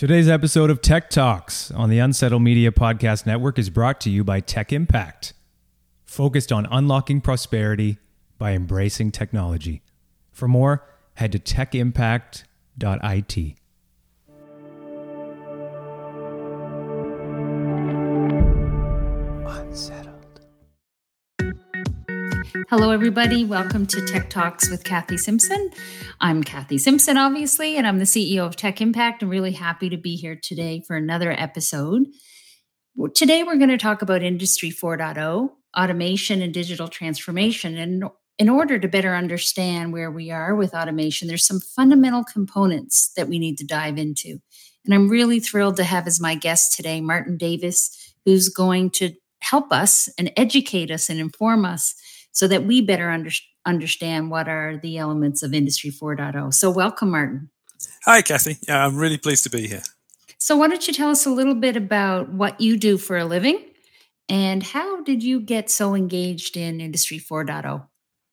Today's episode of Tech Talks on the Unsettled Media Podcast Network is brought to you by Tech Impact, focused on unlocking prosperity by embracing technology. For more, head to techimpact.it. Hello, everybody. Welcome to Tech Talks with Kathy Simpson. I'm Kathy Simpson, obviously, and I'm the CEO of Tech Impact. I'm really happy to be here today for another episode. Today, we're going to talk about Industry 4.0, automation and digital transformation. And in order to better understand where we are with automation, there's some fundamental components that we need to dive into. And I'm really thrilled to have as my guest today Martin Davis, who's going to help us and educate us and inform us so that we better under, understand what are the elements of Industry 4.0. So, welcome, Martin. Hi, Kathy. Yeah, I'm really pleased to be here. So, why don't you tell us a little bit about what you do for a living and how did you get so engaged in Industry 4.0?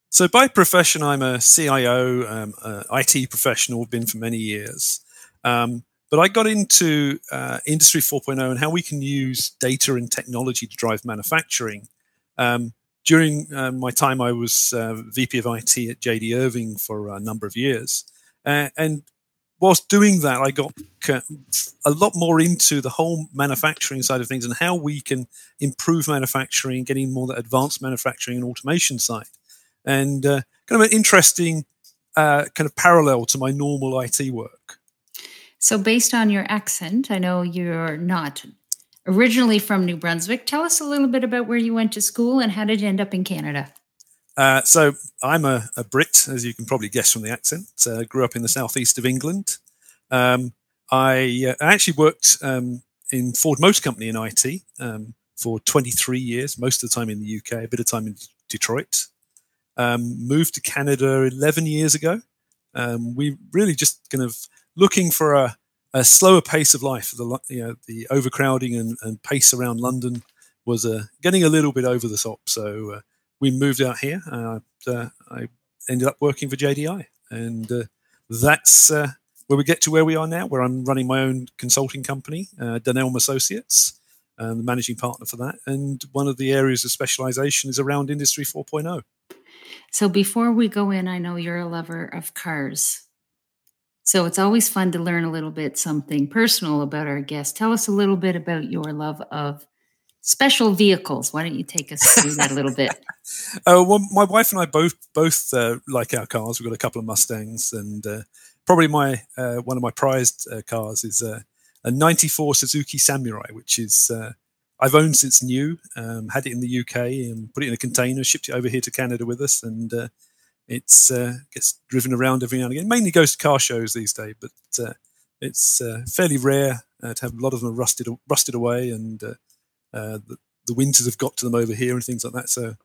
So, by profession, I'm a CIO, um, a IT professional, been for many years. Um, but I got into uh, Industry 4.0 and how we can use data and technology to drive manufacturing. Um, during uh, my time, I was uh, VP of IT at JD Irving for a number of years. Uh, and whilst doing that, I got a lot more into the whole manufacturing side of things and how we can improve manufacturing, getting more that advanced manufacturing and automation side. And uh, kind of an interesting uh, kind of parallel to my normal IT work. So, based on your accent, I know you're not originally from New Brunswick. Tell us a little bit about where you went to school and how did you end up in Canada? Uh, so I'm a, a, Brit, as you can probably guess from the accent. Uh, grew up in the southeast of England. Um, I, uh, actually worked um, in Ford Motor Company in IT um, for 23 years, most of the time in the UK, a bit of time in Detroit. Um, moved to Canada 11 years ago. Um, we really just kind of looking for a, a slower pace of life. The you know the overcrowding and, and pace around London was uh, getting a little bit over the top. So uh, we moved out here. Uh, I ended up working for JDI, and uh, that's uh, where we get to where we are now, where I'm running my own consulting company, uh, Dunelm Associates. I'm the managing partner for that, and one of the areas of specialization is around Industry 4.0. So before we go in, I know you're a lover of cars. So it's always fun to learn a little bit something personal about our guest. Tell us a little bit about your love of special vehicles. Why don't you take us through that a little bit? Uh, well, my wife and I both both uh, like our cars. We've got a couple of Mustangs, and uh, probably my uh, one of my prized uh, cars is a '94 Suzuki Samurai, which is uh, I've owned since new. Um, had it in the UK and put it in a container, shipped it over here to Canada with us, and it's uh, gets driven around every now and again. Mainly goes to car shows these days, but uh, it's uh, fairly rare uh, to have a lot of them rusted rusted away, and uh, uh, the, the, winters have got to them over here and things like that. So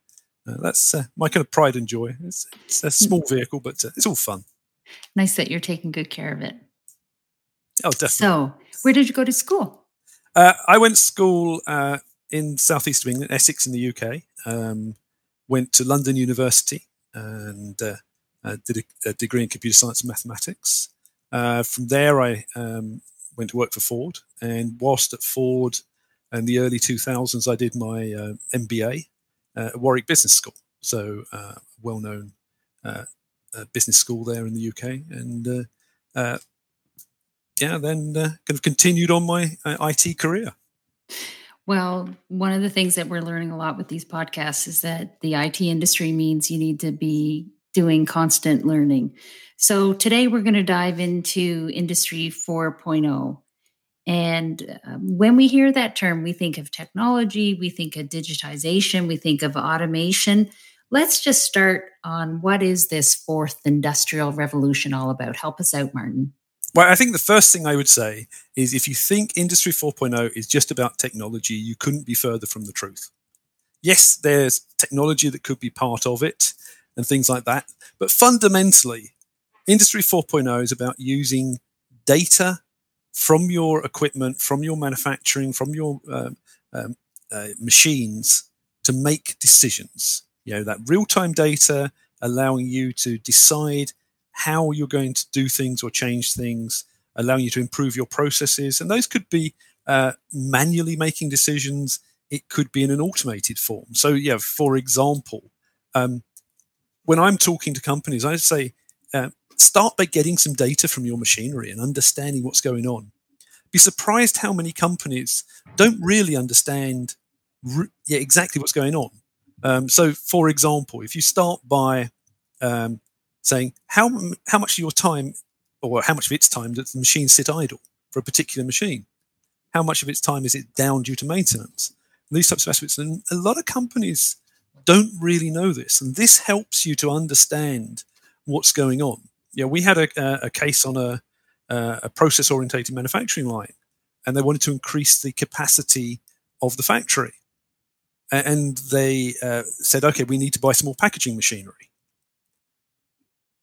that's my kind of pride and joy. It's, it's a small vehicle, but it's all fun. Nice that you're taking good care of it. Oh, definitely. So, where did you go to school? I went to school in southeast of England, Essex, in the UK. Um, went to London University and uh, uh, did a, a, degree in computer science and mathematics. Uh, from there, I um, went to work for Ford, and whilst at Ford in the early 2000s, I did my uh, MBA uh, at Warwick Business School, so uh, well-known business school there in the UK, and yeah, then kind of continued on my IT career. Well, one of the things that we're learning a lot with these podcasts is that the IT industry means you need to be doing constant learning. So today we're going to dive into Industry 4.0. And um, when we hear that term, we think of technology, we think of digitization, we think of automation. Let's just start on what is this fourth industrial revolution all about? Help us out, Martin. Well, I think the first thing I would say is if you think Industry 4.0 is just about technology, you couldn't be further from the truth. Yes, there's technology that could be part of it and things like that. But fundamentally, Industry 4.0 is about using data from your equipment, from your manufacturing, from your um, um, uh, machines to make decisions. You know, that real time data allowing you to decide how you're going to do things or change things allowing you to improve your processes. And those could be uh, manually making decisions. It could be in an automated form. So, yeah, for example, um, when I'm talking to companies, I say, uh, start by getting some data from your machinery and understanding what's going on. Be surprised how many companies don't really understand re- yeah, exactly what's going on. Um, so, for example, if you start by um, saying how how much of your time, or how much of its time, does the machine sit idle for a particular machine? How much of its time is it down due to maintenance? And these types of aspects, and a lot of companies don't really know this, and this helps you to understand what's going on. Yeah, we had a, a case on a, a process orientated manufacturing line, and they wanted to increase the capacity of the factory and they uh, said, okay, we need to buy some more packaging machinery.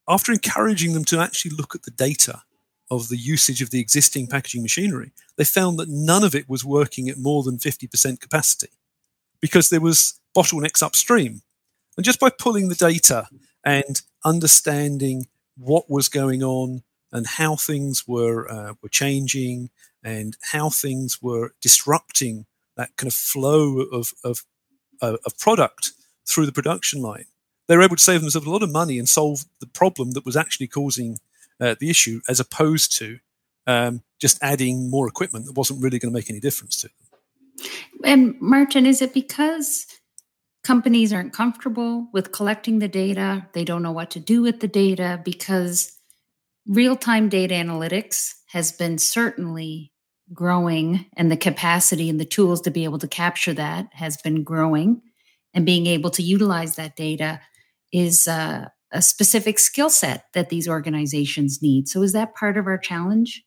After encouraging them to actually look at the data of the usage of the existing packaging machinery, they found that none of it was working at more than 50% capacity because there was bottlenecks upstream. And just by pulling the data and understanding what was going on and how things were uh, were changing and how things were disrupting that kind of flow of, of a, a product through the production line, they were able to save themselves a lot of money and solve the problem that was actually causing uh, the issue, as opposed to um, just adding more equipment that wasn't really going to make any difference to them. And Martin, is it because companies aren't comfortable with collecting the data? They don't know what to do with the data because real time data analytics has been certainly growing and the capacity and the tools to be able to capture that has been growing and being able to utilize that data is a specific skill set that these organizations need. So is that part of our challenge?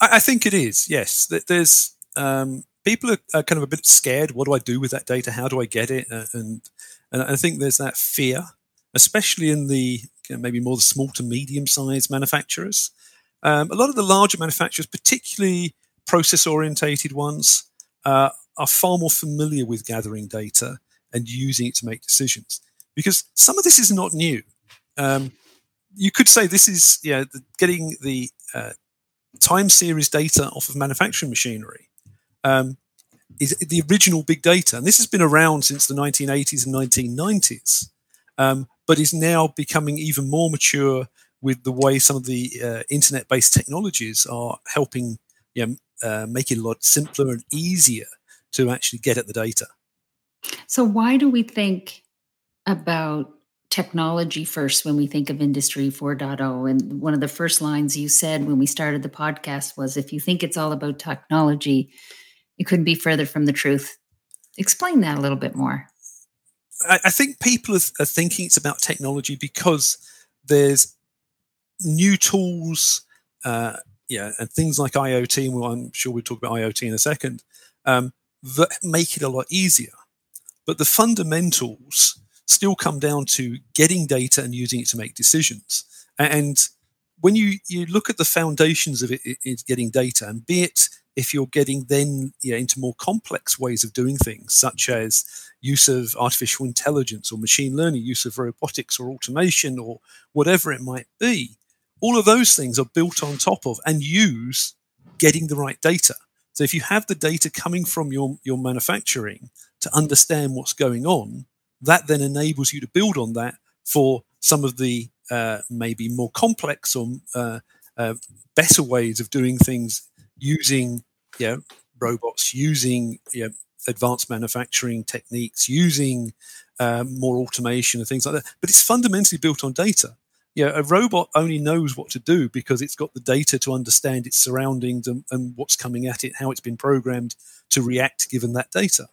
I, I think it is yes. There's um, people are, are, kind of a bit scared. What do i do with that data? How do i get it? Uh, and and i think there's that fear especially in the you know, maybe more the small to medium sized manufacturers. Um, a lot of the larger manufacturers particularly process orientated ones uh, are far more familiar with gathering data and using it to make decisions because some of this is not new. Um, you could say this is yeah, the, getting the uh, time series data off of manufacturing machinery um, is the original big data, and this has been around since the 1980s and 1990s, um, but is now becoming even more mature with the way some of the uh, internet-based technologies are helping you know, uh, make it a lot simpler and easier to actually get at the data. So, why do we think about technology first when we think of Industry 4.0? And one of the first lines you said when we started the podcast was if you think it's all about technology, it couldn't be further from the truth. Explain that a little bit more. I, I think people are, are thinking it's about technology because there's new tools. Uh, yeah, and things like IoT, well, I'm sure we'll talk about IoT in a second, um, that make it a lot easier. But the fundamentals still come down to getting data and using it to make decisions. And when you, you look at the foundations of it, it, it's getting data, and be it if you're getting then you know, into more complex ways of doing things, such as use of artificial intelligence or machine learning, use of robotics or automation or whatever it might be, all of those things are built on top of and use getting the right data. So if you have the data coming from your, your manufacturing to understand what's going on, that then enables you to build on that for some of the uh, maybe more complex or uh, uh, better ways of doing things using you know, robots, using you know, advanced manufacturing techniques, using uh, more automation and things like that. But it's fundamentally built on data yeah, a robot only knows what to do because it's got the data to understand its surroundings and, and, what's coming at it, how it's been programmed to react given that data.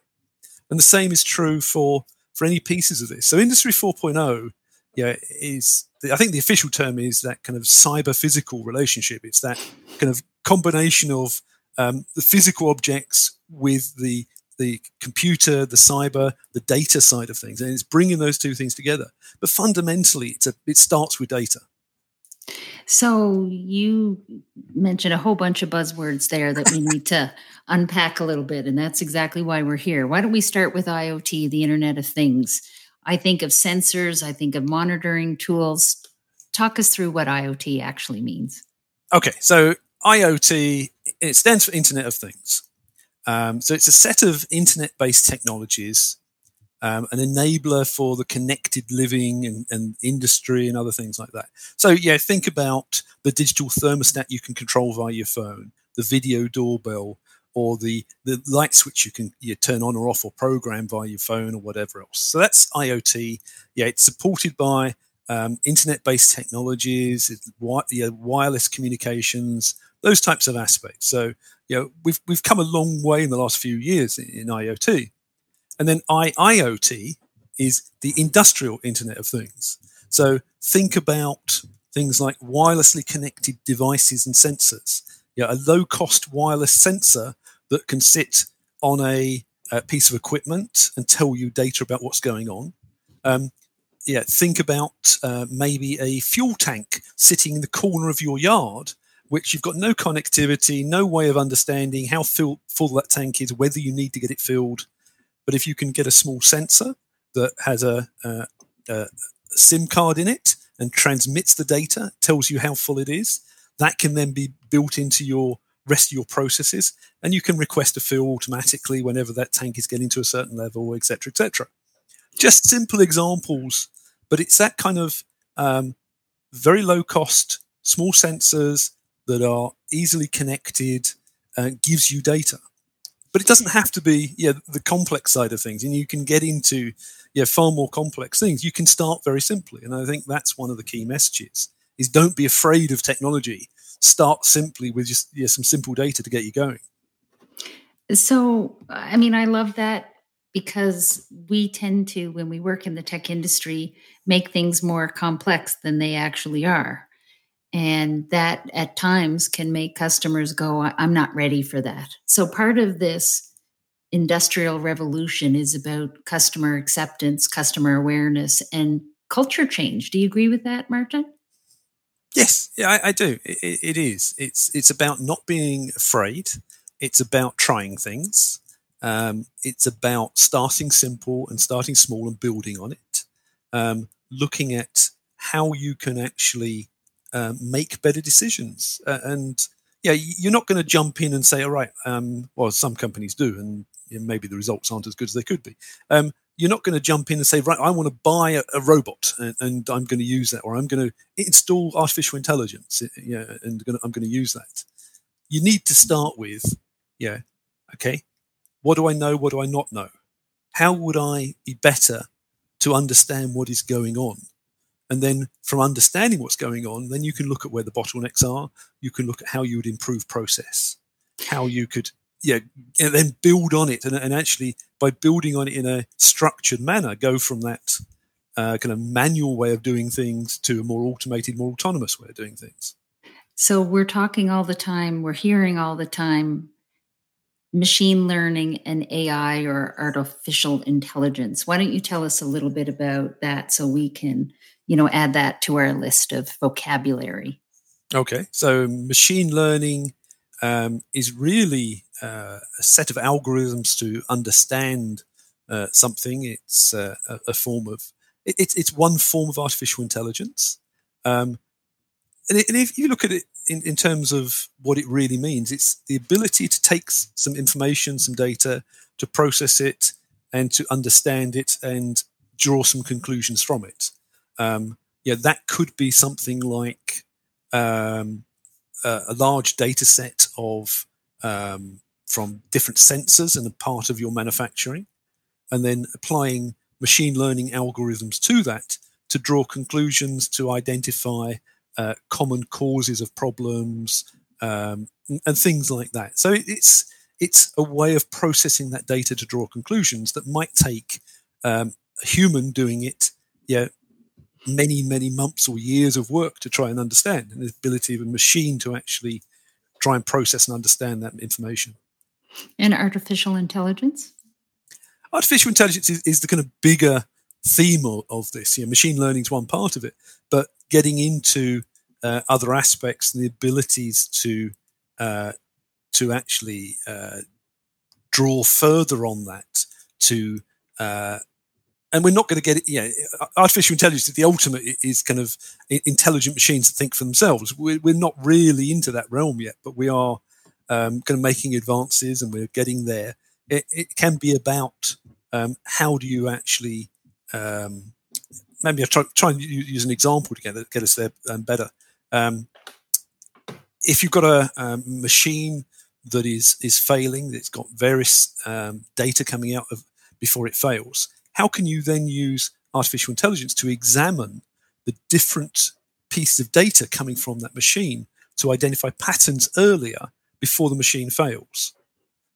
And the same is true for for any pieces of this. So Industry 4.0, yeah, is I think the official term is that kind of cyber physical relationship. It's that kind of combination of um, the physical objects with the the computer, the cyber, the data side of things, and it's bringing those two things together. But fundamentally, it's a, it starts with data. So you mentioned a whole bunch of buzzwords there that we need to unpack a little bit, and that's exactly why we're here. Why don't we start with IoT, the Internet of Things? I think of sensors, I think of monitoring tools. Talk us through what IoT actually means. Okay, so IoT, it stands for Internet of Things. Um, so it's a set of internet based technologies, um, an enabler for the connected living and, and, industry and other things like that. So, yeah, think about the digital thermostat you can control via your phone, the video doorbell, or the, the light switch you can you turn on or off or program via your phone or whatever else. So that's IoT. Yeah, it's supported by um, internet-based technologies, wi- wireless communications, those types of aspects. So, you know, we've we've come a long way in the last few years in, in IoT, and then IIoT is the industrial Internet of Things. So, think about things like wirelessly connected devices and sensors. Know, a low-cost wireless sensor that can sit on a, a, piece of equipment and tell you data about what's going on. Um, yeah, think about uh, maybe a fuel tank sitting in the corner of your yard, which you've got no connectivity, no way of understanding how full, full that tank is, whether you need to get it filled. But if you can get a small sensor that has a, a, a SIM card in it and transmits the data, tells you how full it is, that can then be built into your rest of your processes, and you can request a fill automatically whenever that tank is getting to a certain level, etc., etc. Just simple examples, but it's that kind of um, very low cost, small sensors that are easily connected, uh, gives you data. But it doesn't have to be yeah the complex side of things, and you can get into yeah far more complex things. You can start very simply, and I think that's one of the key messages: is don't be afraid of technology. Start simply with just yeah, some simple data to get you going. So, I mean, I love that because we tend to, when we work in the tech industry, make things more complex than they actually are. And that at times can make customers go, I'm not ready for that. So part of this industrial revolution is about customer acceptance, customer awareness, and culture change. Do you agree with that, Martin? Yes, yeah, I, I do. It, it is. It's it's about not being afraid. It's about trying things. Um, it's about starting simple and starting small and building on it. Um, looking at how you can actually um, make better decisions. Uh, and yeah, you're not going to jump in and say, all right, um, well, some companies do, and you know, maybe the results aren't as good as they could be. Um, you're not going to jump in and say, right, I want to buy a, a robot and, and, I'm going to use that, or I'm going to install artificial intelligence, yeah, and I'm going to use that. You need to start with, yeah, okay, what do I know? What do I not know? How would I be better to understand what is going on? And then from understanding what's going on, then you can look at where the bottlenecks are. You can look at how you would improve process, how you could, yeah, and then build on it. And, and actually, by building on it in a structured manner, go from that uh, kind of manual way of doing things to a more automated, more autonomous way of doing things. So we're talking all the time, we're hearing all the time machine learning and AI or artificial intelligence. Why don't you tell us a little bit about that so we can you know add that to our list of vocabulary. Okay so machine learning um, is really uh, a set of algorithms to understand uh, something. It's uh, a, a, form of it, it's, it's one form of artificial intelligence. Um, and, it, and, if you look at it in, in terms of what it really means it's the ability to take some information some data to process it and to understand it and draw some conclusions from it um, yeah, that could be something like um, a, a, large data set of um, from different sensors and a part of your manufacturing, and then applying machine learning algorithms to that to draw conclusions to identify uh, common causes of problems um, and things like that. So it's it's a way of processing that data to draw conclusions that might take um, a human doing it, yeah, many, many months or years of work to try and understand, and the ability of a machine to actually try and process and understand that information. And artificial intelligence? Artificial intelligence is, is the kind of bigger theme of, of this. You know, machine learning is one part of it, but getting into uh, other aspects and the abilities to uh, to actually uh, draw further on that to uh, and we're not going to get it. Yeah, artificial intelligence, the ultimate is kind of intelligent machines that think for themselves. We're, we're not really into that realm yet, but we are um, kind of making advances and we're getting there. It, it can be about um, how do you actually, um, maybe I'll try, try and use an example to get, get us there um, better. Um, if you've got a, a, machine that is is failing, it's got various um, data coming out of before it fails how can you then use artificial intelligence to examine the different pieces of data coming from that machine to identify patterns earlier before the machine fails?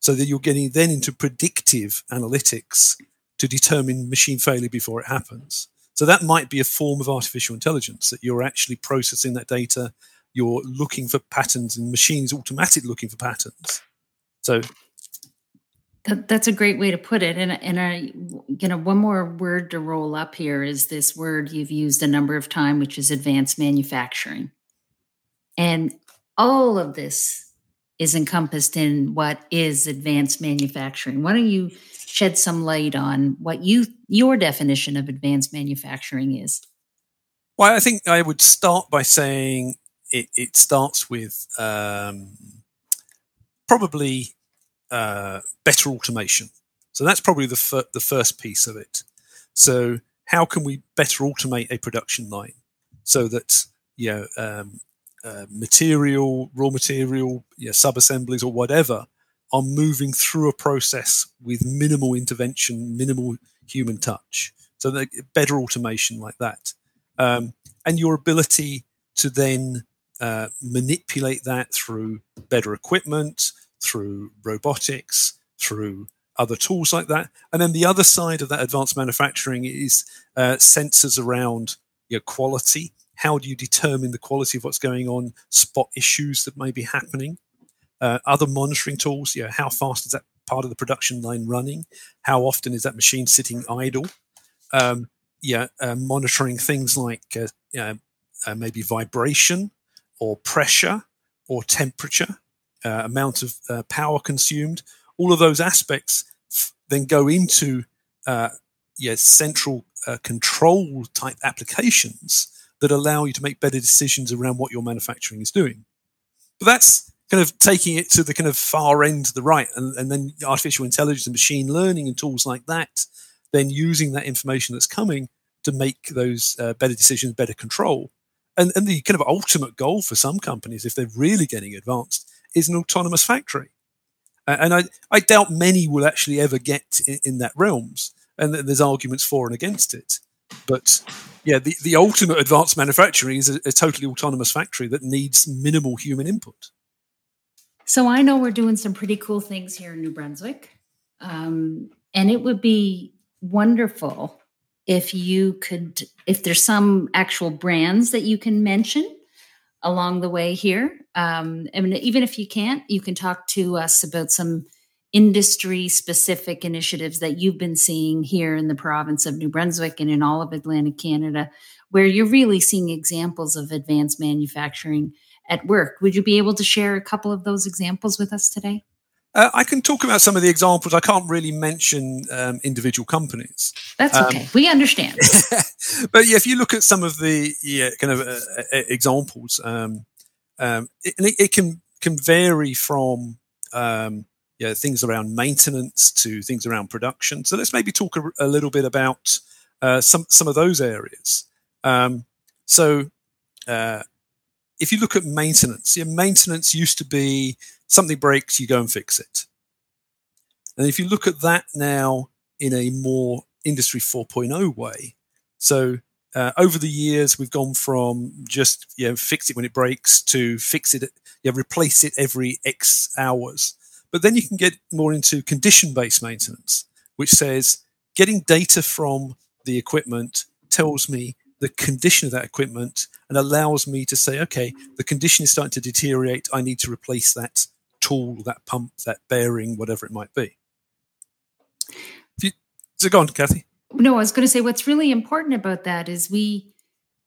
So that you're getting then into predictive analytics to determine machine failure before it happens. So that might be a form of artificial intelligence that you're actually processing that data, you're looking for patterns, and machines automatically looking for patterns. So that, that's a great way to put it. And and I, you know, one more word to roll up here is this word you've used a number of times, which is advanced manufacturing. And all of this is encompassed in what is advanced manufacturing. Why don't you shed some light on what you your definition of advanced manufacturing is? Well, I think I would start by saying it, it starts with um, probably uh, better automation. So that's probably the fir- the first piece of it. So how can we better automate a production line so that you know um, uh, material, raw material, you know, sub assemblies or whatever are moving through a process with minimal intervention, minimal human touch. So the better automation like that, um, and your ability to then uh, manipulate that through better equipment, through robotics, through other tools like that. And then the other side of that advanced manufacturing is uh, sensors around your know, quality. How do you determine the quality of what's going on? Spot issues that may be happening. Uh, other monitoring tools. You know, how fast is that part of the production line running? How often is that machine sitting idle? Um, yeah, uh, monitoring things like uh, uh, maybe vibration or pressure or temperature uh, amount of uh, power consumed, all of those aspects then go into uh, central uh, control type applications that allow you to make better decisions around what your manufacturing is doing. But that's kind of taking it to the kind of far end to the right, and, and then artificial intelligence and machine learning and tools like that, then using that information that's coming to make those uh, better decisions, better control. And, and the kind of ultimate goal for some companies, if they're really getting advanced, is an autonomous factory. And I, I doubt many will actually ever get in, in that realms. And there's arguments for and against it. But yeah, the, the ultimate advanced manufacturing is a, a totally autonomous factory that needs minimal human input. So I know we're doing some pretty cool things here in New Brunswick. Um, and it would be wonderful if you could, if there's some actual brands that you can mention along the way here. Um, I mean, even if you can't, you can talk to us about some industry specific initiatives that you've been seeing here in the province of New Brunswick and in all of Atlantic Canada, where you're really seeing examples of advanced manufacturing at work. Would you be able to share a couple of those examples with us today? Uh, I can talk about some of the examples. I can't really mention um, individual companies. That's um, okay. We understand. but yeah, if you look at some of the yeah, kind of uh, uh examples, um, um, it, it, can can vary from um, yeah things around maintenance to things around production. So let's maybe talk a, a little bit about uh, some some of those areas. Um, so uh, if you look at maintenance, yeah, maintenance used to be something breaks, you go and fix it. And if you look at that now in a more industry 4.0 way, so uh, over the years we've gone from just you know fix it when it breaks to fix it, you know, replace it every X hours. But then you can get more into condition-based maintenance, which says getting data from the equipment tells me the condition of that equipment and allows me to say, okay, the condition is starting to deteriorate. I need to replace that tool, that pump, that bearing, whatever it might be. You, so go on, Kathy. No, I was going to say what's really important about that is we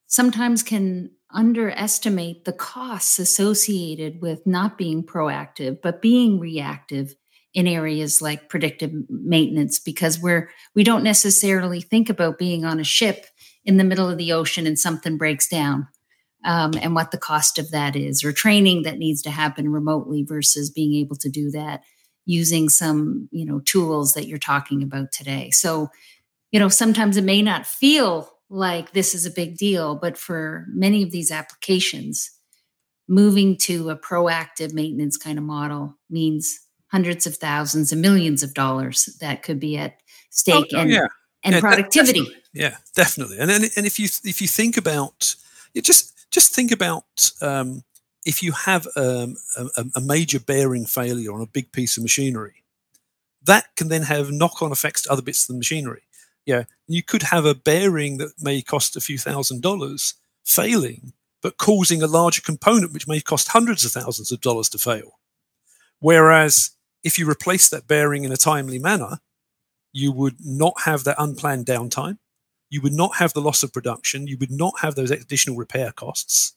sometimes can underestimate the costs associated with not being proactive, but being reactive in areas like predictive maintenance because we're we don't necessarily think about being on a ship in the middle of the ocean and something breaks down um, and what the cost of that is or training that needs to happen remotely versus being able to do that using some you know tools that you're talking about today. So you know sometimes it may not feel like this is a big deal but for many of these applications moving to a proactive maintenance kind of model means hundreds of thousands and millions of dollars that could be at stake oh, and, yeah. and yeah, productivity. Definitely. Yeah, definitely. And, and and if you if you think about you just just think about um, if you have um, a, a, major bearing failure on a big piece of machinery, that can then have knock-on effects to other bits of the machinery. Yeah, you could have a bearing that may cost a few thousand dollars failing, but causing a larger component which may cost hundreds of thousands of dollars to fail. Whereas if you replace that bearing in a timely manner, you would not have that unplanned downtime. You would not have the loss of production. You would not have those additional repair costs.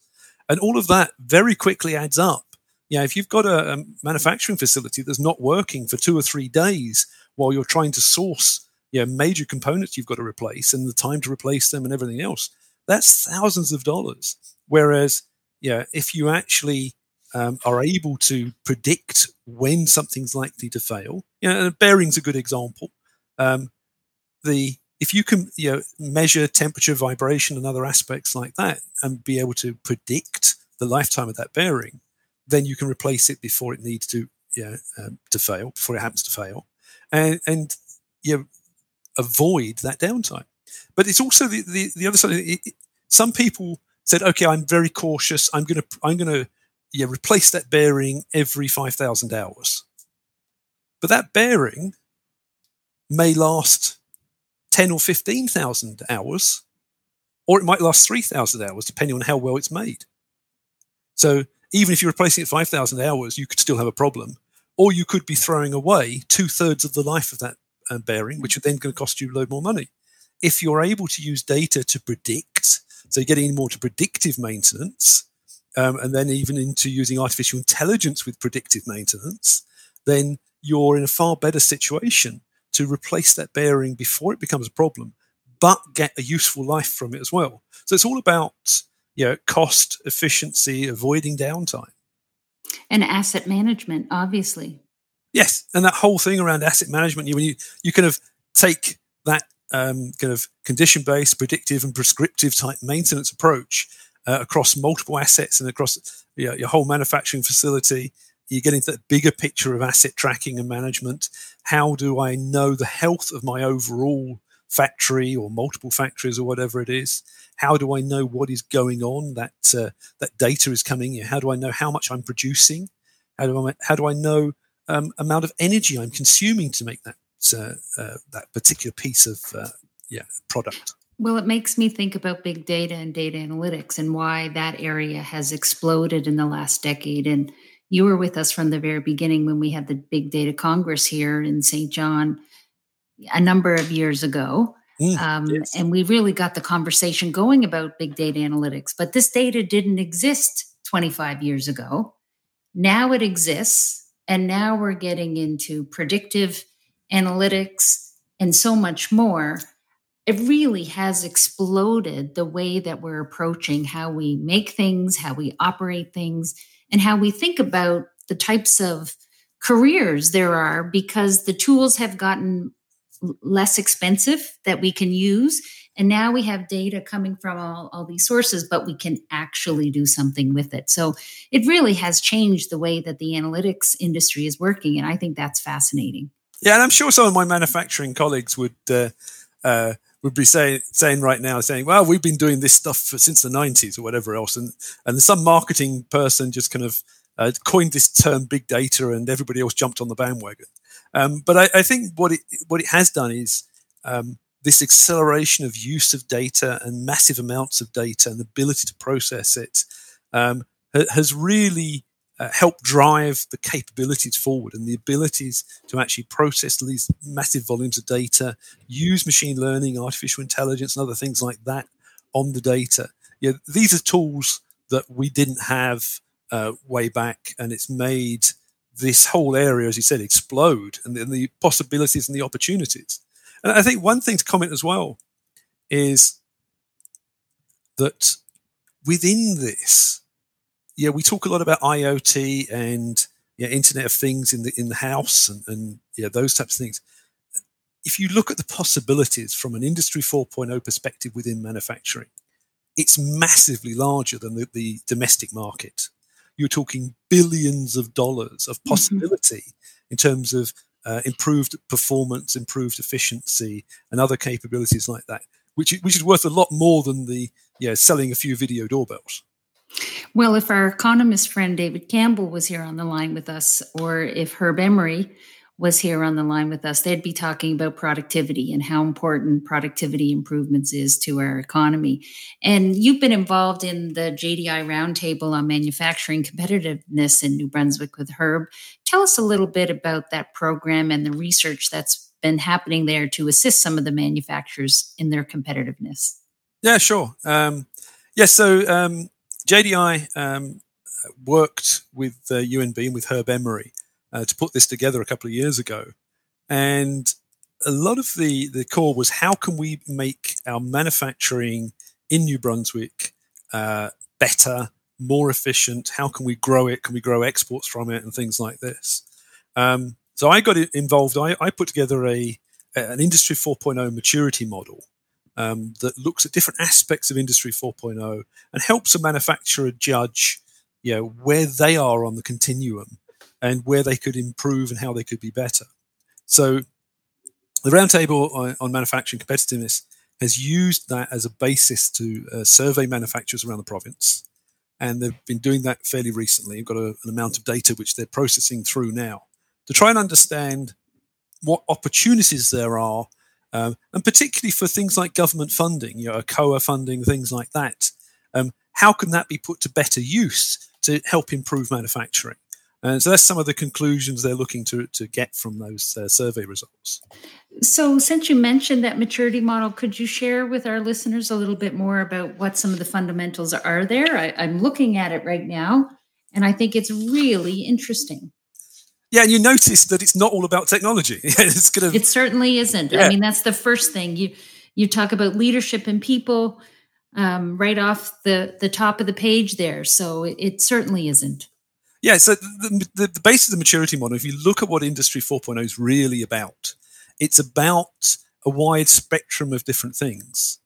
And all of that very quickly adds up. Yeah, if you've got a, a manufacturing facility that's not working for two or three days while you're trying to source yeah, major components you've got to replace and the time to replace them and everything else, that's thousands of dollars. Whereas, yeah, if you actually um, are able to predict when something's likely to fail. You know, bearing's a good example. Um, the if you can you know, measure temperature, vibration, and other aspects like that, and be able to predict the lifetime of that bearing, then you can replace it before it needs to you know, um, to fail, before it happens to fail, and and you know, avoid that downtime. But it's also the the, the other side. It, it, some people said, "Okay, I'm very cautious. I'm going to I'm going to you replace that bearing every 5,000 hours. But that bearing may last 10 or 15,000 hours, or it might last 3,000 hours, depending on how well it's made. So even if you're replacing it 5,000 hours, you could still have a problem. Or you could be throwing away two thirds of the life of that uh, bearing, which are then going to cost you a load more money. If you're able to use data to predict, so you're getting more to predictive maintenance, um, and then even into using artificial intelligence with predictive maintenance, then you're in a far better situation to replace that bearing before it becomes a problem, but get a useful life from it as well. So it's all about you know, cost, efficiency, avoiding downtime. And asset management, obviously. Yes, and that whole thing around asset management, you you you kind of take that um, kind of condition-based, predictive, and prescriptive type maintenance approach, uh, across multiple assets and across you know, your whole manufacturing facility. You get into that bigger picture of asset tracking and management. How do I know the health of my overall factory or multiple factories or whatever it is? How do I know what is going on? That uh, that data is coming. How do I know how much I'm producing? How do I how do I know um, amount of energy I'm consuming to make that uh, uh, that particular piece of uh, yeah product? Well, it makes me think about big data and data analytics and why that area has exploded in the last decade. And you were with us from the very beginning when we had the Big Data Congress here in Saint John a number of years ago. Mm, um, yes. And we really got the conversation going about big data analytics. But this data didn't exist 25 years ago. Now it exists. And now we're getting into predictive analytics and so much more it really has exploded the way that we're approaching how we make things, how we operate things, and how we think about the types of careers there are because the tools have gotten less expensive that we can use. And now we have data coming from all, all these sources, but we can actually do something with it. So it really has changed the way that the analytics industry is working. And I think that's fascinating. Yeah, and I'm sure some of my manufacturing colleagues would uh, uh, would be saying saying right now, saying, "Well, we've been doing this stuff for, since the '90s or whatever else," and and some marketing person just kind of uh, coined this term "big data," and everybody else jumped on the bandwagon. Um, but I, I, think what it what it has done is um, this acceleration of use of data and massive amounts of data and the ability to process it um, has really uh, help drive the capabilities forward and the abilities to actually process these massive volumes of data, use machine learning, artificial intelligence, and other things like that on the data. Yeah, these are tools that we didn't have uh, way back, and it's made this whole area, as you said, explode and the, and the possibilities and the opportunities. And I think one thing to comment as well is that within this, yeah, we talk a lot about IoT and yeah, Internet of Things in the in the house and, and yeah, those types of things. If you look at the possibilities from an Industry 4.0 perspective within manufacturing, it's massively larger than the, the domestic market. You're talking billions of dollars of mm-hmm. possibility mm-hmm. in terms of uh, improved performance, improved efficiency, and other capabilities like that, which which is worth a lot more than the yeah selling a few video doorbells. Well, if our economist friend David Campbell was here on the line with us, or if Herb Emery was here on the line with us, they'd be talking about productivity and how important productivity improvements is to our economy. And you've been involved in the JDI roundtable on manufacturing competitiveness in New Brunswick with Herb. Tell us a little bit about that program and the research that's been happening there to assist some of the manufacturers in their competitiveness. Yeah, sure. Um, yeah, so um, JDI um, worked with uh, UNB and with Herb Emery uh, to put this together a couple of years ago. And a lot of the, the core was how can we make our manufacturing in New Brunswick uh, better, more efficient? How can we grow it? Can we grow exports from it and things like this? Um, so I got involved. I, I put together a an Industry 4.0 maturity model um, that looks at different aspects of Industry 4.0 and helps a manufacturer judge, you know, where they are on the continuum and where they could improve and how they could be better. So the roundtable on, manufacturing competitiveness has used that as a basis to uh, survey manufacturers around the province. And they've been doing that fairly recently. They've got a, an amount of data which they're processing through now to try and understand what opportunities there are, um, and particularly for things like government funding, you know, ACOA funding, things like that. Um, how can that be put to better use to help improve manufacturing? And so that's some of the conclusions they're looking to, to get from those uh, survey results. So, since you mentioned that maturity model, could you share with our listeners a little bit more about what some of the fundamentals are there? I, I'm looking at it right now, and I think it's really interesting. Yeah, and you notice that it's not all about technology. it's gonna. It certainly isn't. Yeah. I mean, that's the first thing you you talk about leadership and people um, right off the the top of the page there. So it, it certainly isn't. Yeah, so the, the, the base of the maturity model, if you look at what Industry 4.0 is really about, it's about a wide spectrum of different things.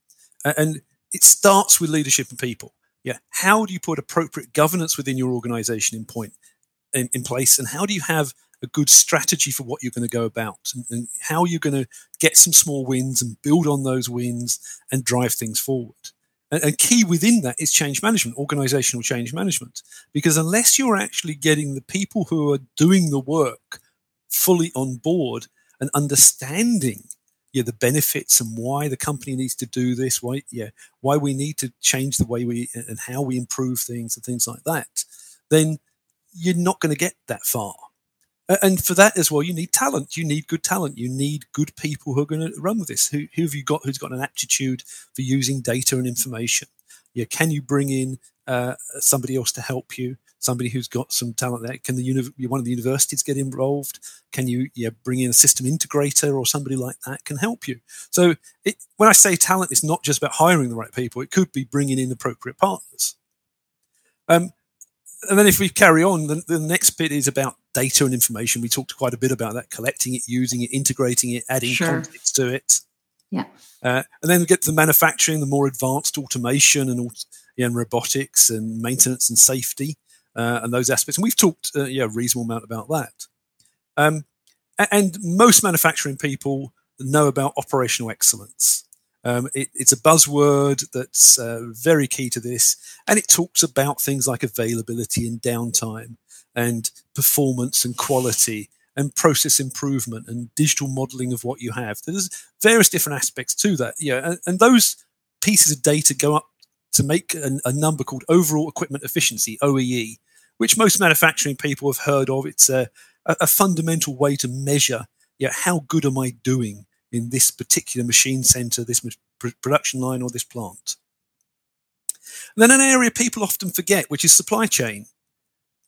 And it starts with leadership and people. Yeah, how do you put appropriate governance within your organization in point in, in place, and how do you have a good strategy for what you're going to go about, and, and how you're going to get some small wins and build on those wins and drive things forward. And, and key within that is change management, organizational change management. Because unless you're actually getting the people who are doing the work fully on board and understanding yeah, the benefits and why the company needs to do this, why yeah, why we need to change the way we and how we improve things and things like that, then you're not going to get that far. And for that as well, you need talent. You need good talent. You need good people who are going to run with this. Who, who have you got who's got an aptitude for using data and information? Yeah, can you bring in uh, somebody else to help you? Somebody who's got some talent there. Can the uni- one of the universities get involved? Can you yeah bring in a system integrator or somebody like that can help you? So it, when I say talent, it's not just about hiring the right people. It could be bringing in appropriate partners. Um, and then if we carry on, the, the, next bit is about data and information. We talked quite a bit about that, collecting it, using it, integrating it, adding sure. context to it. Yeah. Uh, and then we get to the manufacturing, the more advanced automation and, yeah, and robotics and maintenance and safety uh, and those aspects. And we've talked, uh, yeah, a reasonable amount about that. Um, and most manufacturing people know about operational excellence. Um, it, it's a buzzword that's uh, very key to this, and it talks about things like availability and downtime, and performance and quality, and process improvement and digital modeling of what you have. There's various different aspects to that. Yeah, and, and those pieces of data go up to make a, a, number called overall equipment efficiency (OEE), which most manufacturing people have heard of. It's a, a fundamental way to measure, yeah, how good am I doing in this particular machine center, this production line, or this plant. And then an area people often forget, which is supply chain.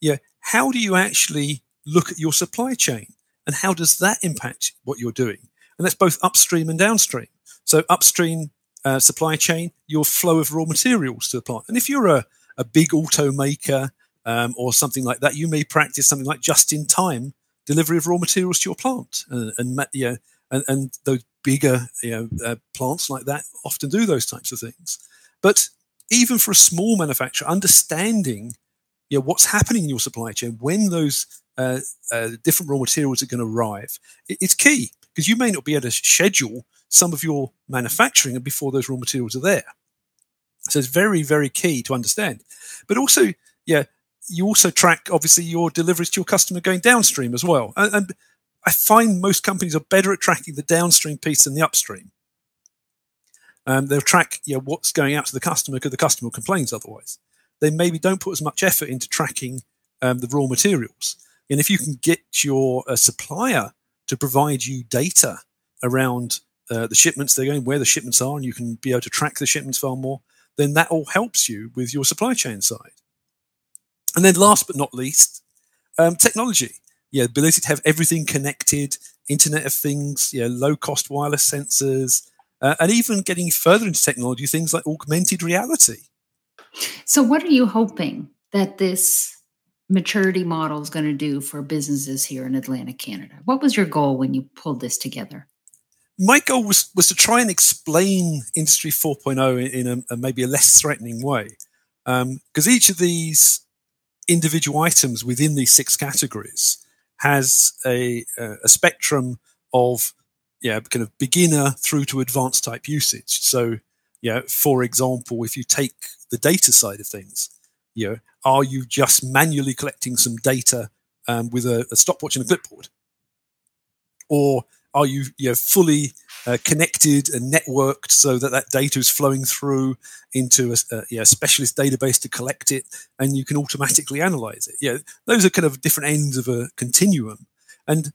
Yeah, how do you actually look at your supply chain and how does that impact what you're doing? And that's both upstream and downstream. So upstream uh, supply chain, your flow of raw materials to the plant. And if you're a, a big automaker um, or something like that, you may practice something like just in time delivery of raw materials to your plant. And, and know, and, and those bigger you know, uh, plants like that often do those types of things. But even for a small manufacturer, understanding you know, what's happening in your supply chain, when those uh, uh, different raw materials are going to arrive, it, it's key because you may not be able to schedule some of your manufacturing before those raw materials are there. So it's very, very key to understand. But also, yeah, you also track obviously your deliveries to your customer going downstream as well. And, and I find most companies are better at tracking the downstream piece than the upstream. Um, they'll track you know, what's going out to the customer because the customer complains otherwise. They maybe don't put as much effort into tracking um, the raw materials. And if you can get your uh, supplier to provide you data around uh, the shipments they're going, where the shipments are, and you can be able to track the shipments far more, then that all helps you with your supply chain side. And then last but not least, um, technology. Yeah, ability to have everything connected, Internet of Things, yeah, low cost wireless sensors, uh, and even getting further into technology, things like augmented reality. So, what are you hoping that this maturity model is going to do for businesses here in Atlantic Canada? What was your goal when you pulled this together? My goal was, was to try and explain Industry 4.0 in, in a, a maybe a less threatening way. Because um, each of these individual items within these six categories has a, a spectrum of yeah, kind of beginner through to advanced type usage. So, yeah, for example, if you take the data side of things, you know, are you just manually collecting some data um, with a, a, stopwatch and a clipboard, or are you, you know, fully uh, connected and networked so that that data is flowing through into a, a specialist database to collect it, and you can automatically analyze it? Yeah, those are kind of different ends of a continuum, and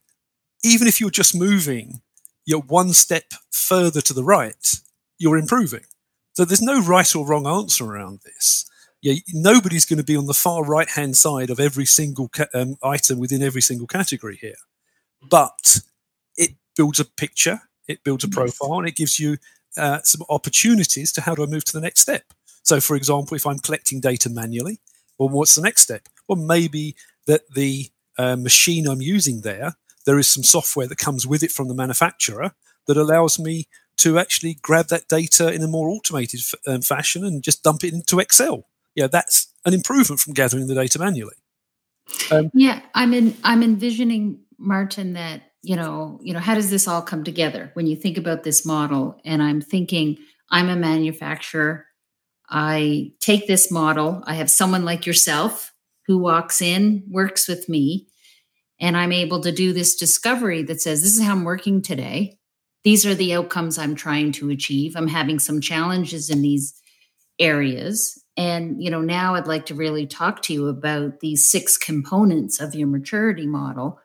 even if you're just moving you're one step further to the right, you're improving. So there's no right or wrong answer around this. Yeah, nobody's going to be on the far right hand side of every single ca- um, item within every single category here. But it builds a picture, it builds a profile, and it gives you uh, some opportunities to how do I move to the next step. So, for example, if I'm collecting data manually, well, what's the next step? Well, maybe that the uh, machine I'm using there there is some software that comes with it from the manufacturer that allows me to actually grab that data in a more automated f- um, fashion and just dump it into Excel. Yeah, that's an improvement from gathering the data manually. Um, yeah, I'm in. I'm envisioning Martin that you know, you know, how does this all come together when you think about this model? And I'm thinking, I'm a manufacturer. I take this model. I have someone like yourself who walks in, works with me, and I'm able to do this discovery that says, this is how I'm working today. These are the outcomes I'm trying to achieve. I'm having some challenges in these areas. And, you know, now I'd like to really talk to you about these six components of your maturity model.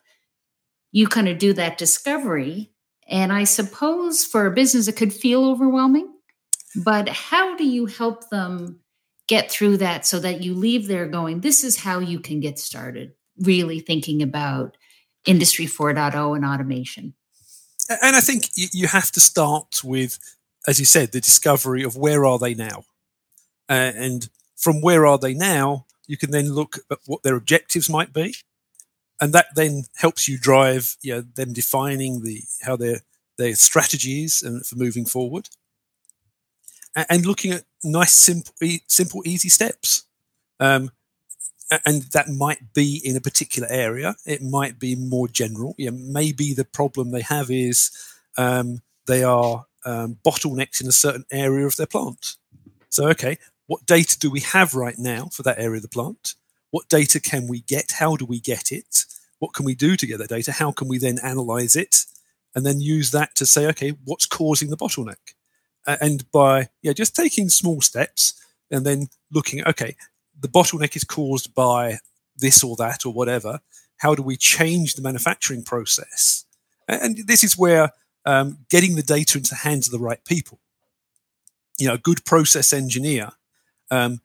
You kind of do that discovery. And I suppose for a business, it could feel overwhelming. But how do you help them get through that so that you leave there going, this is how you can get started? really thinking about industry 4.0 and automation and i think you have to start with as you said the discovery of where are they now uh, and from where are they now you can then look at what their objectives might be and that then helps you drive you know, them defining the how their their strategies and for moving forward and, and looking at nice simple simple easy steps um, and that might be in a particular area. It might be more general. Yeah, maybe the problem they have is um, they are um, bottlenecked in a certain area of their plant. So, okay, what data do we have right now for that area of the plant? What data can we get? How do we get it? What can we do to get that data? How can we then analyze it and then use that to say, okay, what's causing the bottleneck? And by yeah, just taking small steps and then looking, okay, the bottleneck is caused by this or that or whatever. How do we change the manufacturing process? And this is where um, getting the data into the hands of the right people. You know, a good process engineer, um,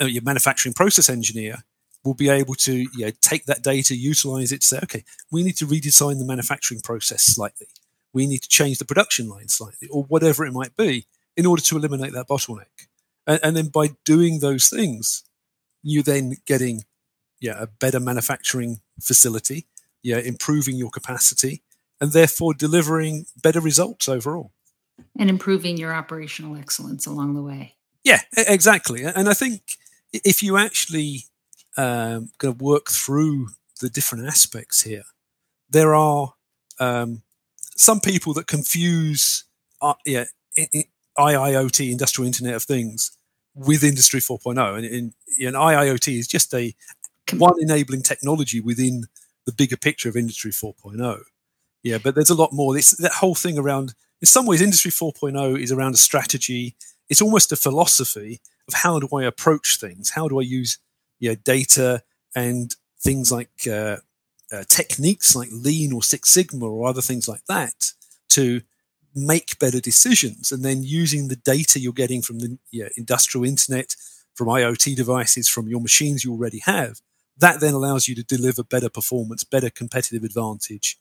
uh, your manufacturing process engineer, will be able to you know, take that data, utilize it, say, okay, we need to redesign the manufacturing process slightly. We need to change the production line slightly, or whatever it might be, in order to eliminate that bottleneck. And, and then by doing those things, you're then getting yeah, a better manufacturing facility, yeah, improving your capacity, and therefore delivering better results overall. And improving your operational excellence along the way. Yeah, exactly. And I think if you actually um, kind of work through the different aspects here, there are um, some people that confuse uh, yeah, IIoT, Industrial Internet of Things, with Industry 4.0. And, and, and IIoT is just a one enabling technology within the bigger picture of Industry 4.0. Yeah, but there's a lot more. It's that whole thing around, in some ways, Industry 4.0 is around a strategy. It's almost a philosophy of how do I approach things? How do I use you know, data and things like uh, uh, techniques like Lean or Six Sigma or other things like that to make better decisions? And then using the data you're getting from the industrial internet, from IoT devices, from your machines you already have, that then allows you to deliver better performance, better competitive advantage,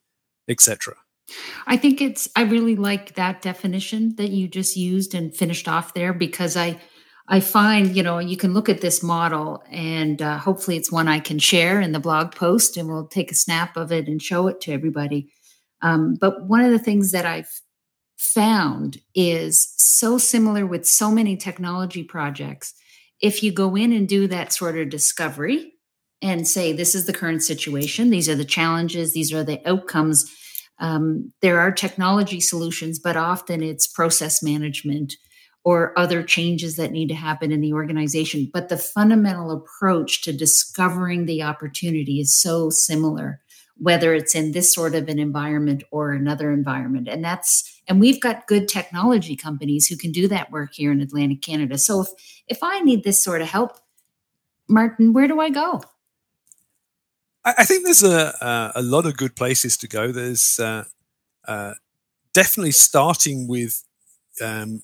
etc. I think it's I really like that definition that you just used and finished off there because I I find you know you can look at this model and uh, hopefully it's one I can share in the blog post and we'll take a snap of it and show it to everybody. Um, but one of the things that I've found is so similar with so many technology projects. If you go in and do that sort of discovery and say, this is the current situation, these are the challenges, these are the outcomes. Um, there are technology solutions, but often it's process management or other changes that need to happen in the organization. But the fundamental approach to discovering the opportunity is so similar, whether it's in this sort of an environment or another environment. And that's, and we've got good technology companies who can do that work here in Atlantic Canada. So if, if I need this sort of help, Martin, where do I go? I, think there's a, a lot of good places to go. There's uh, uh, definitely starting with um,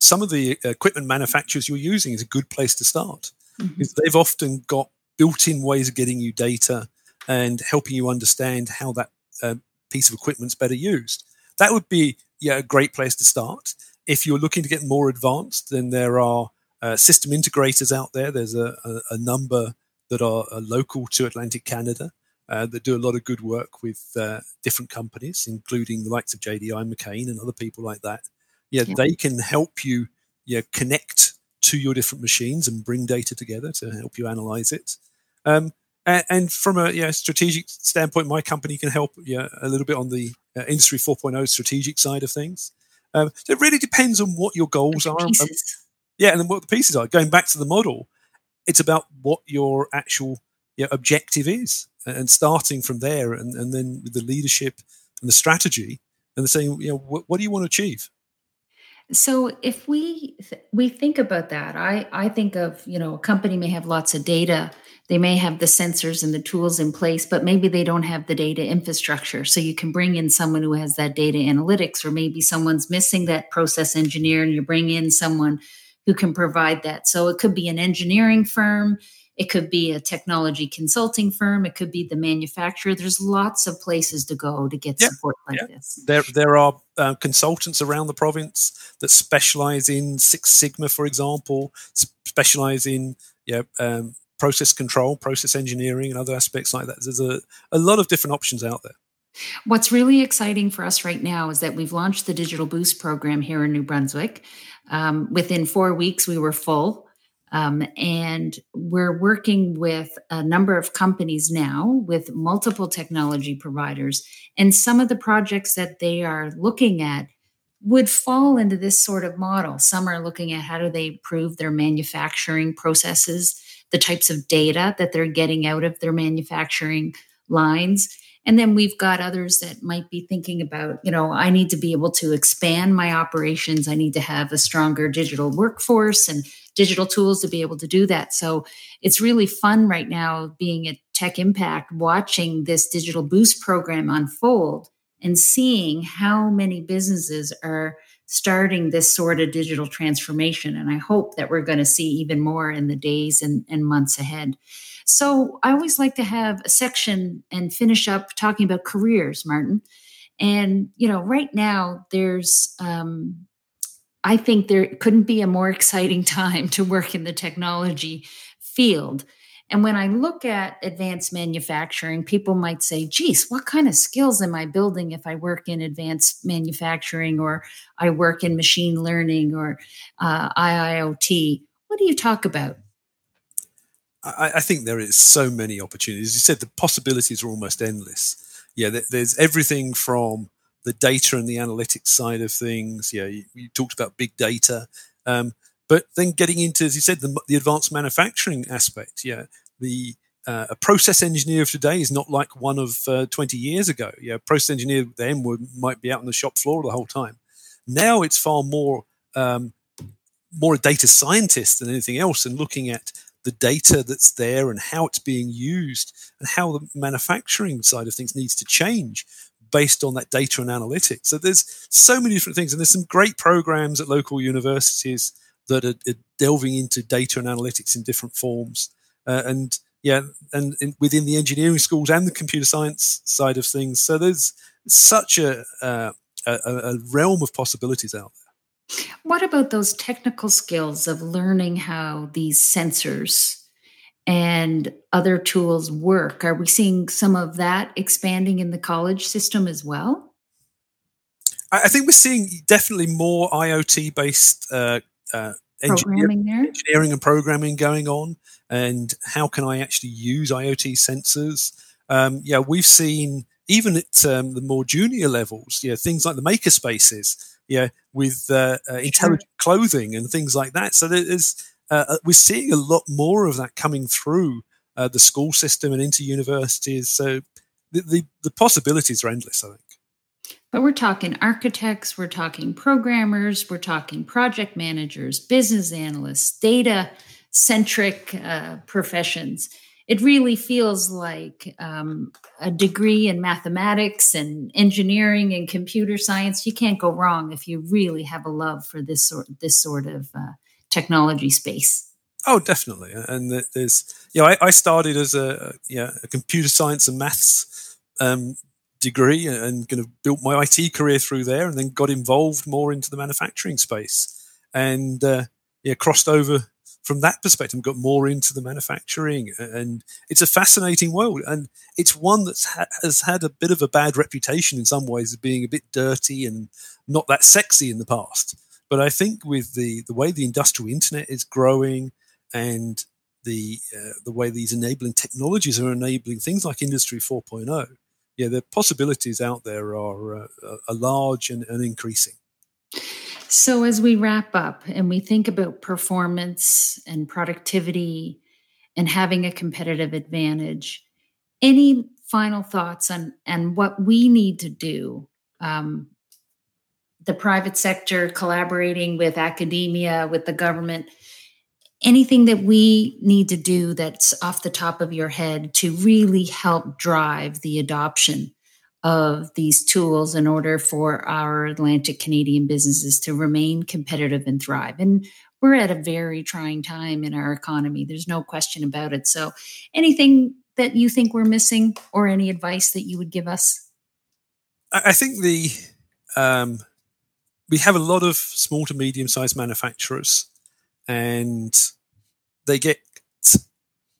some of the equipment manufacturers you're using is a good place to start mm-hmm. they've often got built-in ways of getting you data and helping you understand how that uh, piece of equipment's better used. That would be yeah a great place to start. If you're looking to get more advanced, then there are uh, system integrators out there. There's a, a, a number that are, are local to Atlantic Canada uh, that do a lot of good work with uh, different companies, including the likes of JDI McCain and other people like that. Yeah, yeah, they can help you yeah, connect to your different machines and bring data together to help you analyze it. Um, and, and, from a yeah, strategic standpoint, my company can help yeah, a little bit on the uh, Industry 4.0 strategic side of things. Um, so it really depends on what your goals are. Um, yeah, and then what the pieces are. Going back to the model, it's about what your actual know, objective is and starting from there and, and then with the leadership and the strategy and the saying you know what, what do you want to achieve so if we we think about that i i think of you know a company may have lots of data. They may have the sensors and the tools in place but maybe they don't have the data infrastructure. So you can bring in someone who has that data analytics or maybe someone's missing that process engineer and you bring in someone who can provide that. So it could be an engineering firm, it could be a technology consulting firm, it could be the manufacturer. There's lots of places to go to get yep. support like yep. this. There, there are uh, consultants around the province that specialize in Six Sigma, for example, specialize in yeah, um, process control, process engineering, and other aspects like that. There's a, a lot of different options out there. What's really exciting for us right now is that we've launched the Digital Boost program here in New Brunswick. Um, within four weeks, we were full. Um, and we're working with a number of companies now with multiple technology providers. And some of the projects that they are looking at would fall into this sort of model. Some are looking at how do they improve their manufacturing processes, the types of data that they're getting out of their manufacturing lines. And then we've got others that might be thinking about, you know, I need to be able to expand my operations. I need to have a stronger digital workforce and digital tools to be able to do that. So it's really fun right now being at Tech Impact, watching this digital boost program unfold and seeing how many businesses are starting this sort of digital transformation. And I hope that we're going to see even more in the days and, and months ahead. So I always like to have a section and finish up talking about careers, Martin. And, you know, right now there's, um, I think there couldn't be a more exciting time to work in the technology field. And when I look at advanced manufacturing, people might say, geez, what kind of skills am I building if I work in advanced manufacturing or I work in machine learning or uh, IIoT? What do you talk about? I, I, think there is so many opportunities. You said the possibilities are almost endless. Yeah, there's everything from the data and the analytics side of things. Yeah, you, you talked about big data. Um, but then getting into, as you said, the, the advanced manufacturing aspect, yeah, the uh, a process engineer of today is not like one of uh, 20 years ago. Yeah, a process engineer then would might be out on the shop floor the whole time. Now it's far more um, more a data scientist than anything else, and looking at the data that's there and how it's being used and how the manufacturing side of things needs to change based on that data and analytics. So there's so many different things, and there's some great programs at local universities that are, are delving into data and analytics in different forms. Uh, and yeah, and in, within the engineering schools and the computer science side of things. So there's such a, uh, a, a realm of possibilities out there. What about those technical skills of learning how these sensors and other tools work? Are we seeing some of that expanding in the college system as well? I think we're seeing definitely more IoT based uh, uh, engineering, engineering and programming going on, and how can I actually use IoT sensors? Um, yeah, we've seen even at um, the more junior levels, yeah, things like the maker spaces, yeah, with uh, uh, intelligent sure. clothing and things like that. So there's uh, uh, we're seeing a lot more of that coming through uh, the school system and into universities. So the, the, the possibilities are endless. I think. But we're talking architects, we're talking programmers, we're talking project managers, business analysts, data centric uh, professions. It really feels like um, a degree in mathematics and engineering and computer science. You can't go wrong if you really have a love for this sort this sort of uh, technology space. Oh, definitely. And there's, know, I, I started as a, yeah, a computer science and maths um, degree and kind of built my IT career through there, and then got involved more into the manufacturing space, and uh, yeah, crossed over from that perspective, got more into the manufacturing, and it's a fascinating world, and it's one that ha- has had a bit of a bad reputation in some ways of being a bit dirty and not that sexy in the past. But I think with the the way the industrial internet is growing and the uh, the way these enabling technologies are enabling things like Industry 4.0, yeah, the possibilities out there are, uh, are large and, and increasing. So, as we wrap up and we think about performance and productivity and having a competitive advantage, any final thoughts on and what we need to do? Um, the private sector collaborating with academia, with the government, anything that we need to do that's off the top of your head to really help drive the adoption of these tools in order for our Atlantic Canadian businesses to remain competitive and thrive. And we're at a very trying time in our economy. There's no question about it. So, anything that you think we're missing or any advice that you would give us? I think the um, we have a lot of small to medium sized manufacturers and they get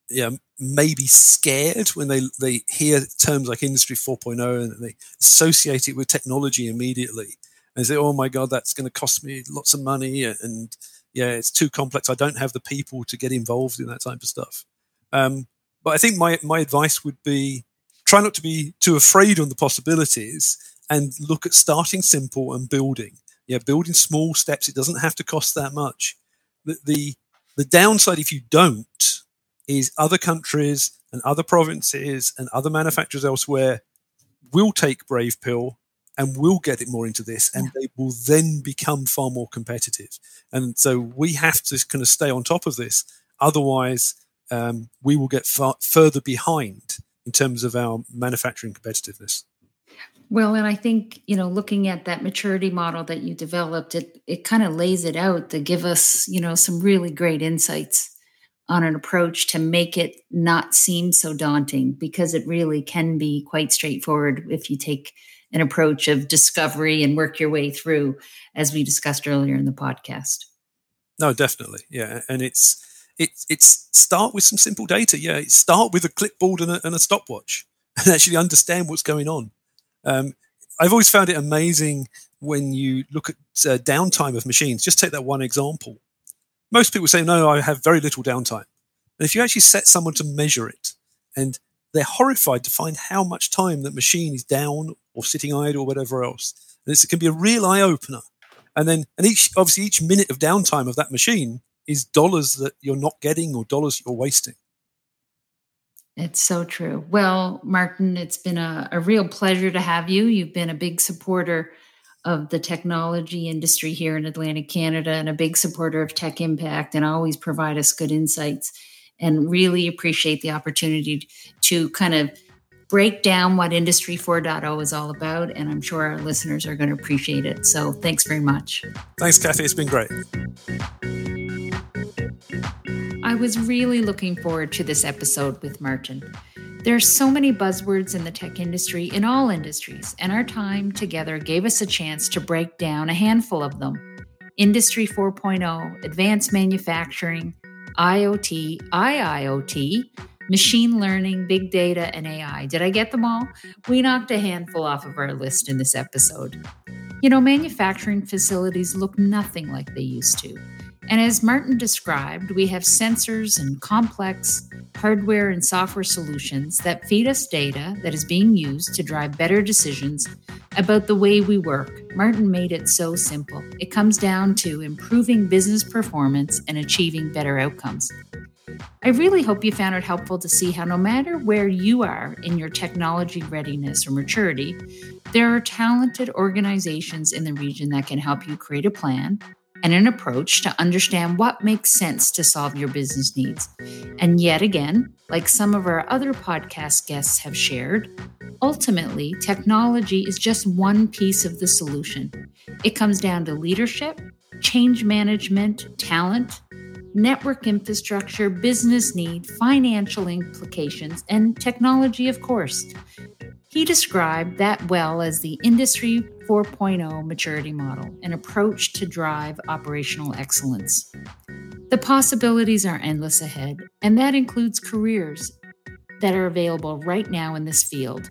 yeah maybe scared when they they hear terms like industry 4.0 and they associate it with technology immediately. And say oh my god that's going to cost me lots of money and yeah it's too complex. I don't have the people to get involved in that type of stuff. Um, but i think my my advice would be try not to be too afraid on the possibilities and look at starting simple and building. Yeah building small steps it doesn't have to cost that much. The, the, the downside if you don't is other countries and other provinces and other manufacturers elsewhere will take brave pill and will get it more into this and yeah. they will then become far more competitive. And so we have to kind of stay on top of this. Otherwise um, we will get far further behind in terms of our manufacturing competitiveness. Well, and I think, you know, looking at that maturity model that you developed, it it kind of lays it out to give us, you know, some really great insights on an approach to make it not seem so daunting because it really can be quite straightforward if you take an approach of discovery and work your way through, as we discussed earlier in the podcast. No, definitely, yeah, and it's it's it's start with some simple data. Yeah, start with a clipboard and a, and a stopwatch, and actually understand what's going on. Um, I've always found it amazing when you look at uh, downtime of machines. Just take that one example. Most people say, "No, I have very little downtime," and if you actually set someone to measure it, and they're horrified to find how much time that machine is down or sitting idle or whatever else. And it can be a real eye opener. And then, and each obviously each minute of downtime of that machine is dollars that you're not getting or dollars you're wasting. It's so true. Well, Martin, it's been a, a real pleasure to have you. You've been a big supporter of the technology industry here in Atlantic Canada and a big supporter of Tech Impact and always provide us good insights and really appreciate the opportunity to kind of break down what Industry 4.0 is all about. And I'm sure our listeners are going to appreciate it. So thanks very much. Thanks, Kathy. It's been great. I was really looking forward to this episode with Martin. There are so many buzzwords in the tech industry, in all industries, and our time together gave us a chance to break down a handful of them. Industry 4.0, advanced manufacturing, IoT, IIoT, machine learning, big data, and AI. Did I get them all? We knocked a handful off of our list in this episode. You know, manufacturing facilities look nothing like they used to. And as Martin described, we have sensors and complex hardware and software solutions that feed us data that is being used to drive better decisions about the way we work. Martin made it so simple. It comes down to improving business performance and achieving better outcomes. I really hope you found it helpful to see how, no matter where you are in your technology readiness or maturity, there are talented organizations in the region that can help you create a plan and an approach to understand what makes sense to solve your business needs. And yet again, like some of our other podcast guests have shared, ultimately, technology is just one piece of the solution. It comes down to leadership, change management, talent, network infrastructure, business need, financial implications, and technology, of course. He described that well as the Industry 4.0 maturity model, an approach to drive operational excellence. The possibilities are endless ahead, and that includes careers that are available right now in this field.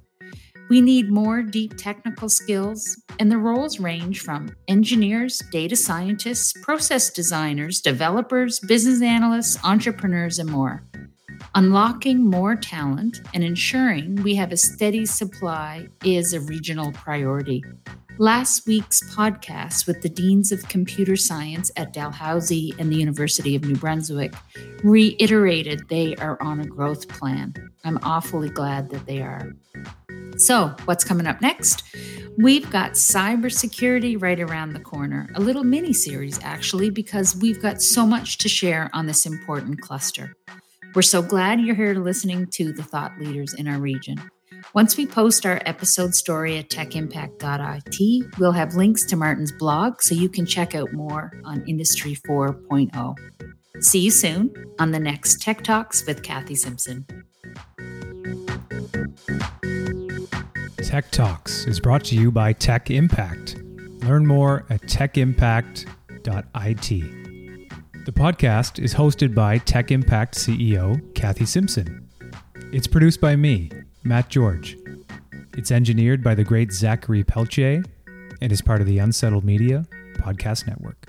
We need more deep technical skills, and the roles range from engineers, data scientists, process designers, developers, business analysts, entrepreneurs, and more. Unlocking more talent and ensuring we have a steady supply is a regional priority. Last week's podcast with the Deans of Computer Science at Dalhousie and the University of New Brunswick reiterated they are on a growth plan. I'm awfully glad that they are. So, what's coming up next? We've got cybersecurity right around the corner, a little mini series actually, because we've got so much to share on this important cluster. We're so glad you're here listening to the thought leaders in our region. Once we post our episode story at techimpact.it, we'll have links to Martin's blog so you can check out more on Industry 4.0. See you soon on the next Tech Talks with Kathy Simpson. Tech Talks is brought to you by Tech Impact. Learn more at techimpact.it. The podcast is hosted by Tech Impact CEO Kathy Simpson. It's produced by me, Matt George. It's engineered by the great Zachary Peltier and is part of the Unsettled Media Podcast Network.